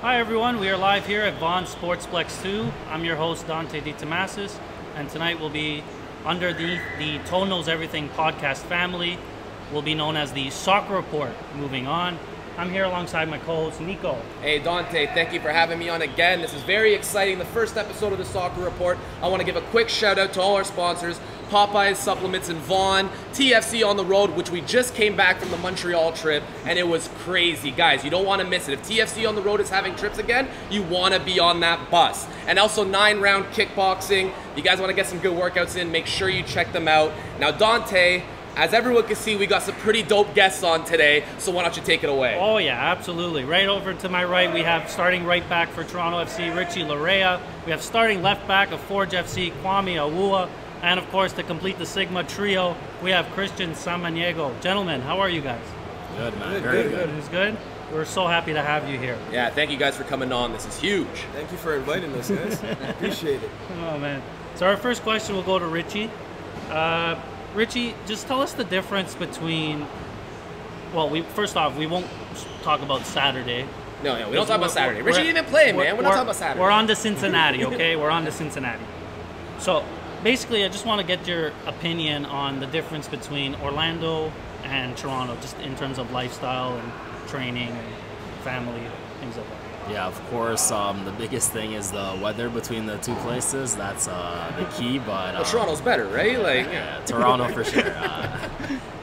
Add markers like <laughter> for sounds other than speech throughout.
Hi everyone, we are live here at Vaughan Sportsplex 2. I'm your host Dante DiTomasis, and tonight we'll be underneath the Toe Knows Everything podcast family. We'll be known as the Soccer Report. Moving on, I'm here alongside my co-host Nico. Hey Dante, thank you for having me on again. This is very exciting. The first episode of the Soccer Report. I want to give a quick shout out to all our sponsors Popeyes Supplements in Vaughan, TFC on the road, which we just came back from the Montreal trip, and it was crazy. Guys, you don't want to miss it. If TFC on the road is having trips again, you want to be on that bus. And also nine round kickboxing. You guys want to get some good workouts in, make sure you check them out. Now, Dante, as everyone can see, we got some pretty dope guests on today, so why don't you take it away? Oh yeah, absolutely. Right over to my right, we have starting right back for Toronto FC, Richie Laryea. We have starting left back of Forge FC, Kwame Awuah. And of course, to complete the Sigma trio, we have Christian Samaniego. Gentlemen, how are you guys? Good, man. Good, Very good, good. good. It's good. We're so happy to have you here. Yeah, thank you guys for coming on. This is huge. Thank you for inviting us, guys. I <laughs> appreciate it. Oh man. So our first question will go to Richie. Uh, Richie, just tell us the difference between. Well, we first off, we won't talk about Saturday. No, no, we don't talk about Saturday. Richie didn't even play, we're- man. We're not talking about Saturday. We're on to Cincinnati, okay? we're on to Cincinnati. So basically, I just want to get your opinion on the difference between Orlando and Toronto, just in terms of lifestyle and training and family, things like that. Yeah, of course. Um, the biggest thing is the weather between the two places. That's uh, the key. But Well, uh, Toronto's better, right? Like, yeah, Toronto for sure. <laughs>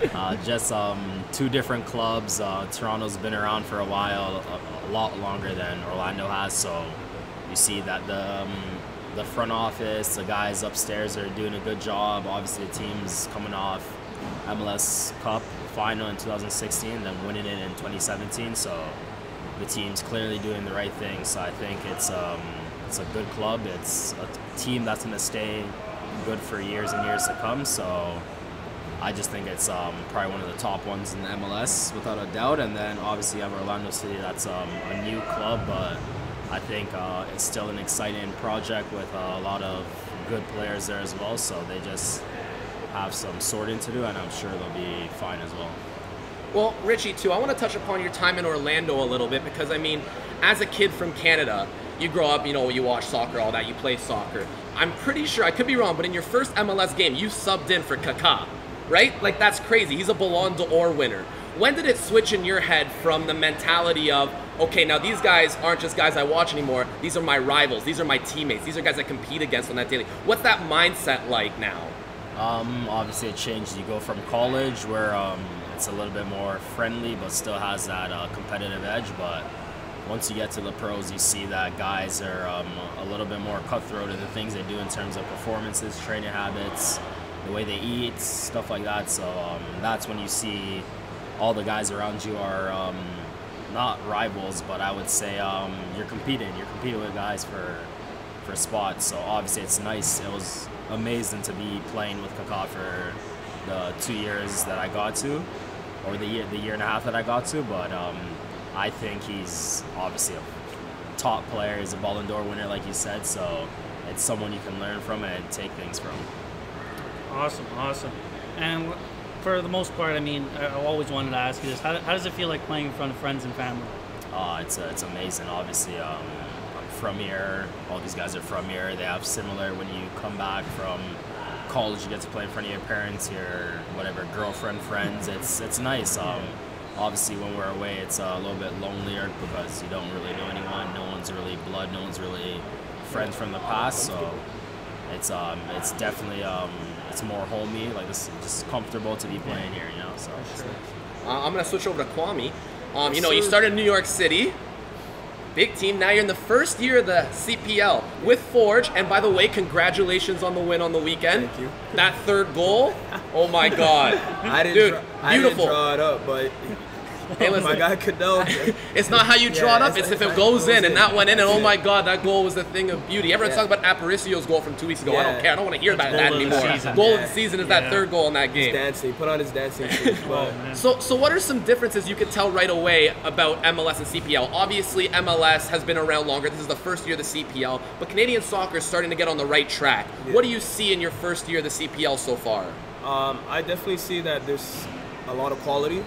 Uh, uh, just um, two different clubs. Uh, Toronto's been around for a while, a, a lot longer than Orlando has. So you see that the um, the front office, the guys upstairs are doing a good job. Obviously, the team's coming off MLS Cup final in 2016, then winning it in 2017. So the team's clearly doing the right thing. So I think it's um, it's a good club. It's a team that's going to stay good for years and years to come. So I just think it's um, probably one of the top ones in the MLS without a doubt. And then obviously you have Orlando City. That's um, a new club, but I think uh, it's still an exciting project with uh, a lot of good players there as well. So they just have some sorting to do, and I'm sure they'll be fine as well. Well, Richie, too, I want to touch upon your time in Orlando a little bit because, I mean, as a kid from Canada, you grow up, you know, you watch soccer, all that, you play soccer. I'm pretty sure, I could be wrong, but in your first MLS game, you subbed in for Kaká, right? Like, that's crazy. He's a Ballon d'Or winner. When did it switch in your head from the mentality of, okay, now these guys aren't just guys I watch anymore, these are my rivals, these are my teammates, these are guys I compete against on that daily? What's that mindset like now? Um, obviously, it changed. You go from college, where um, it's a little bit more friendly, but still has that uh, competitive edge. But once you get to the pros, you see that guys are um, a little bit more cutthroat in the things they do in terms of performances, training habits, the way they eat, stuff like that. So um, that's when you see all the guys around you are um, not rivals, but I would say um, you're competing. You're competing with guys for for spots. So obviously it's nice. It was amazing to be playing with Kaká for the two years that I got to, or the year the year and a half that I got to. But um, I think he's obviously a top player. He's a Ballon d'Or winner, like you said. So it's someone you can learn from and take things from. Awesome, awesome. And for the most part, I mean, I always wanted to ask you this: how, how does it feel like playing in front of friends and family? Uh, it's uh, it's amazing. Obviously, um, from here. All these guys are from here. They have similar. When you come back from college, you get to play in front of your parents, your whatever girlfriend, friends. It's it's nice. Um, obviously, when we're away, it's a little bit lonelier because you don't really know anyone. No one's really blood. No one's really friends from the past. So it's um it's definitely um it's more homey. Like it's just comfortable to be playing here. You know. So. Uh, I'm gonna switch over to Kwame. Um, you know, you started in New York City, big team. Now you're in the first year of the CPL with Forge. And by the way, congratulations on the win on the weekend. Thank you. That third goal, oh my God, <laughs> I didn't, Dude, draw, I didn't beautiful. draw it up, but Hey, listen. my guy Kadell. It's not how you draw Yeah, it up; it's- it's if it goes goes in, and in. that went in. And oh my. God, that goal was the thing of beauty. Everyone's Yeah. talking about Aparicio's goal from two weeks ago. I don't care. I don't want to hear about that of the anymore. season. Goal of the season is that third goal in that game. dancing. He put on his dancing shoes. But <laughs> man. So, so what are some differences you could tell right away about MLS and CPL? Obviously, MLS has been around longer. This is the first year of the CPL, but Canadian soccer is starting to get on the right track. What do you see in your first year of the CPL so far? um, I definitely see that there's a lot of quality.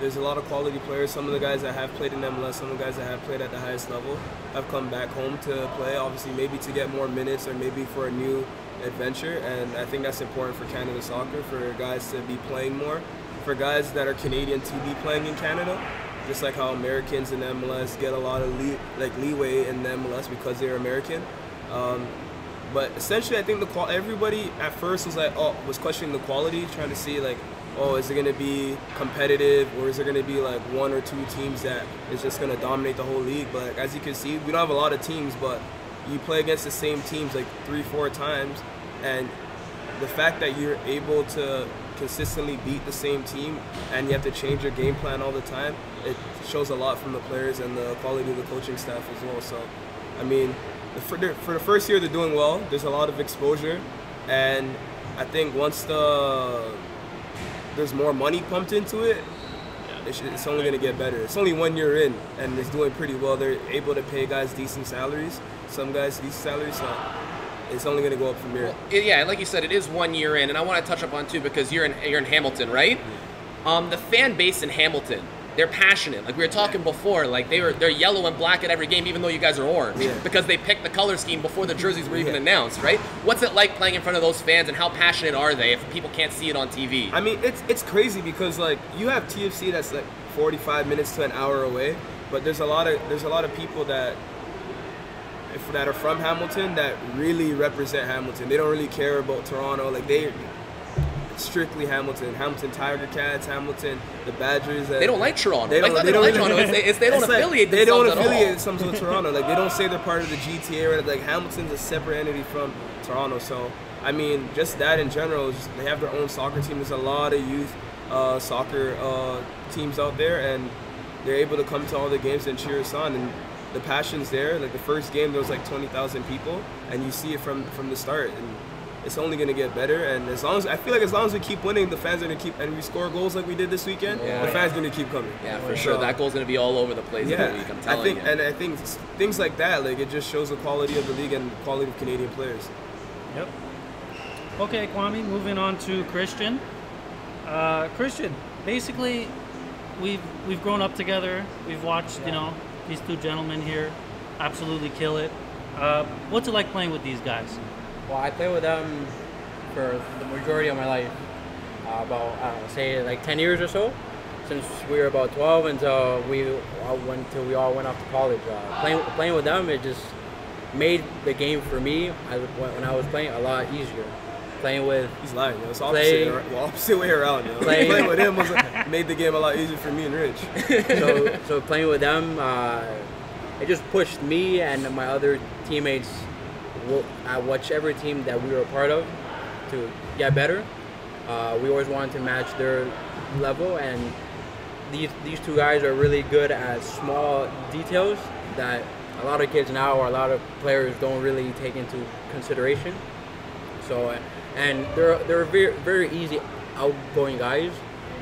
There's a lot of quality players. Some of the guys that have played in MLS, some of the guys that have played at the highest level, have come back home to play. Obviously, maybe to get more minutes or maybe for a new adventure. And I think that's important for Canada soccer for guys to be playing more. For guys that are Canadian to be playing in Canada, just like how Americans in MLS get a lot of lee- like leeway in the MLS because they're American. Um, but essentially, I think the qual- everybody at first was like, oh, was questioning the quality, trying to see like, oh, is it going to be competitive or is it going to be like one or two teams that is just going to dominate the whole league? But as you can see, we don't have a lot of teams, but you play against the same teams like three, four times, and the fact that you're able to consistently beat the same team and you have to change your game plan all the time, it shows a lot from the players and the quality of the coaching staff as well. So, I mean, for the first year they're doing well. There's a lot of exposure, and I think once the there's more money pumped into it, it's only going to get better. It's only one year in, and it's doing pretty well. They're able to pay guys decent salaries, some guys decent salaries, so it's only going to go up from here. It- yeah, like you said, it is one year in, and I want to touch up on too because you're in you're in Hamilton, right? Um, the fan base in Hamilton, they're passionate. Like we were talking before, like they were they're yellow and black at every game, even though you guys are orange, Yeah. because they picked the color scheme before the jerseys were even Yeah. announced, right? What's it like playing in front of those fans, and how passionate are they if people can't see it on TV? I mean, it's it's crazy because like you have TFC that's like 45 minutes to an hour away, but there's a lot of there's a lot of people that if, that are from Hamilton that really represent Hamilton. They don't really care about Toronto. Like they strictly Hamilton, Hamilton Tiger Cats, Hamilton the Badgers. They don't like Toronto. They don't, not they don't like Toronto. It's, they- it's they don't it's like, affiliate They don't themselves affiliate themselves with Toronto. Like they don't say they're part of the GTA or like Hamilton's a separate entity from Toronto. So I mean, just that in general, just, they have their own soccer team. There's a lot of youth uh, soccer uh, teams out there, and they're able to come to all the games and cheer us on. And the passion's there. Like the first game, there was like 20,000 people, and you see it from from the start. And it's only gonna get better. And as long as I feel like as long as we keep winning, the fans are gonna keep and we score goals like we did this weekend. Yeah. The fans are gonna keep coming. Yeah, for sure. So- That goal's going to be all over the place yeah, the week. I'm telling I think, you. and I think things like that, like it just shows the quality of the league and the quality of Canadian players. Yep. Okay, Kwame, moving on to Christian. Uh, Christian, basically, we've we've grown up together. We've watched, you know, these two gentlemen here absolutely kill it. Uh, what's it like playing with these guys? Well, I played with them for the majority of my life. Uh, about I don't know, say like 10 years or so, since we were about 12 until we all went until we all went off to college. Uh, playing playing with them, it just made the game for me I, when I was playing a lot easier. Playing with He's lying, yo. It's Play- opposite, well, opposite way around, yo. Play- Playing with him was <laughs> made the game a lot easier for me and Rich. so so playing with them, uh, it just pushed me and my other teammates at whichever team that we were a part of to get better. Uh, we always wanted to match their level, and these these two guys are really good at small details that a lot of kids now or a lot of players don't really take into consideration. So, and they're they're very very easy, outgoing guys.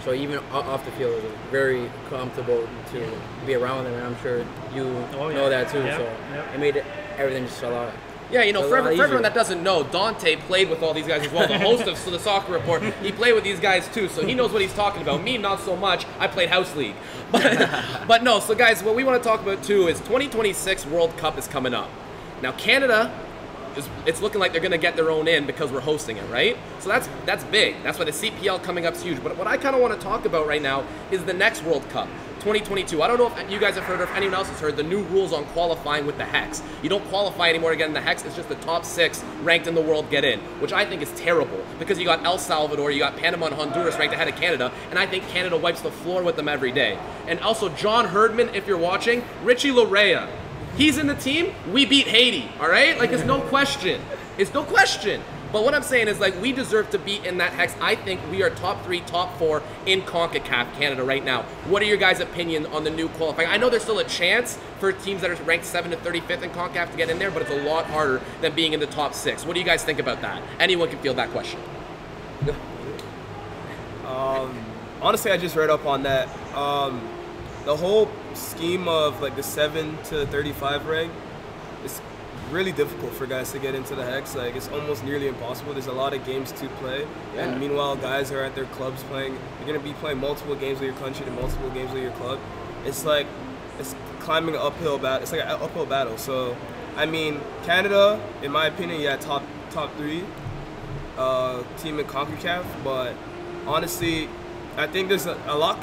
So even off the field, it's very comfortable to be around them, and I'm sure you Oh, yeah. know that too. Yep, So yep. it made everything just a lot. Yeah, you know, for, every- for everyone that doesn't know, Dante played with all these guys as well. The host of <laughs> the Soccer Report, he played with these guys too, so he knows what he's talking about. Me, not so much. I played House League. <laughs> But, but no, so guys, what we want to talk about too is 2026 World Cup is coming up. Now, Canada, is, it's looking like they're going to get their own in because we're hosting it, right? So that's that's big. That's why the CPL coming up is huge. But what I kind of want to talk about right now is the next World Cup. 2022. I don't know if you guys have heard or if anyone else has heard the new rules on qualifying with the Hex. You don't qualify anymore to get in the Hex. It's just the top six ranked in the world get in, which I think is terrible because you got El Salvador, you got Panama and Honduras ranked ahead of Canada, and I think Canada wipes the floor with them every day. And also John Herdman, if you're watching, Richie Laryea. He's in the team. We beat Haiti. All right, like it's no question. It's no question. But what I'm saying is, like, we deserve to be in that hex. I think we are top three, top four in CONCACAF Canada right now. What are your guys' opinion on the new qualifying? I know there's still a chance for teams that are ranked 7 to 35th in CONCACAF to get in there, but it's a lot harder than being in the top six. What do you guys think about that? Anyone can field that question. <laughs> Um, honestly, I just read up on that. Um, the whole scheme of like the seven to thirty-five rank is really difficult for guys to get into the hex. Like it's almost nearly impossible. There's a lot of games to play, Yeah. and meanwhile, guys are at their clubs playing. You're gonna be playing multiple games with your country and multiple games with your club. It's like it's climbing an uphill battle. It's like an uphill battle. So, I mean, Canada, in my opinion, yeah, top top three uh, team in Concacaf, but honestly, I think there's a, a lot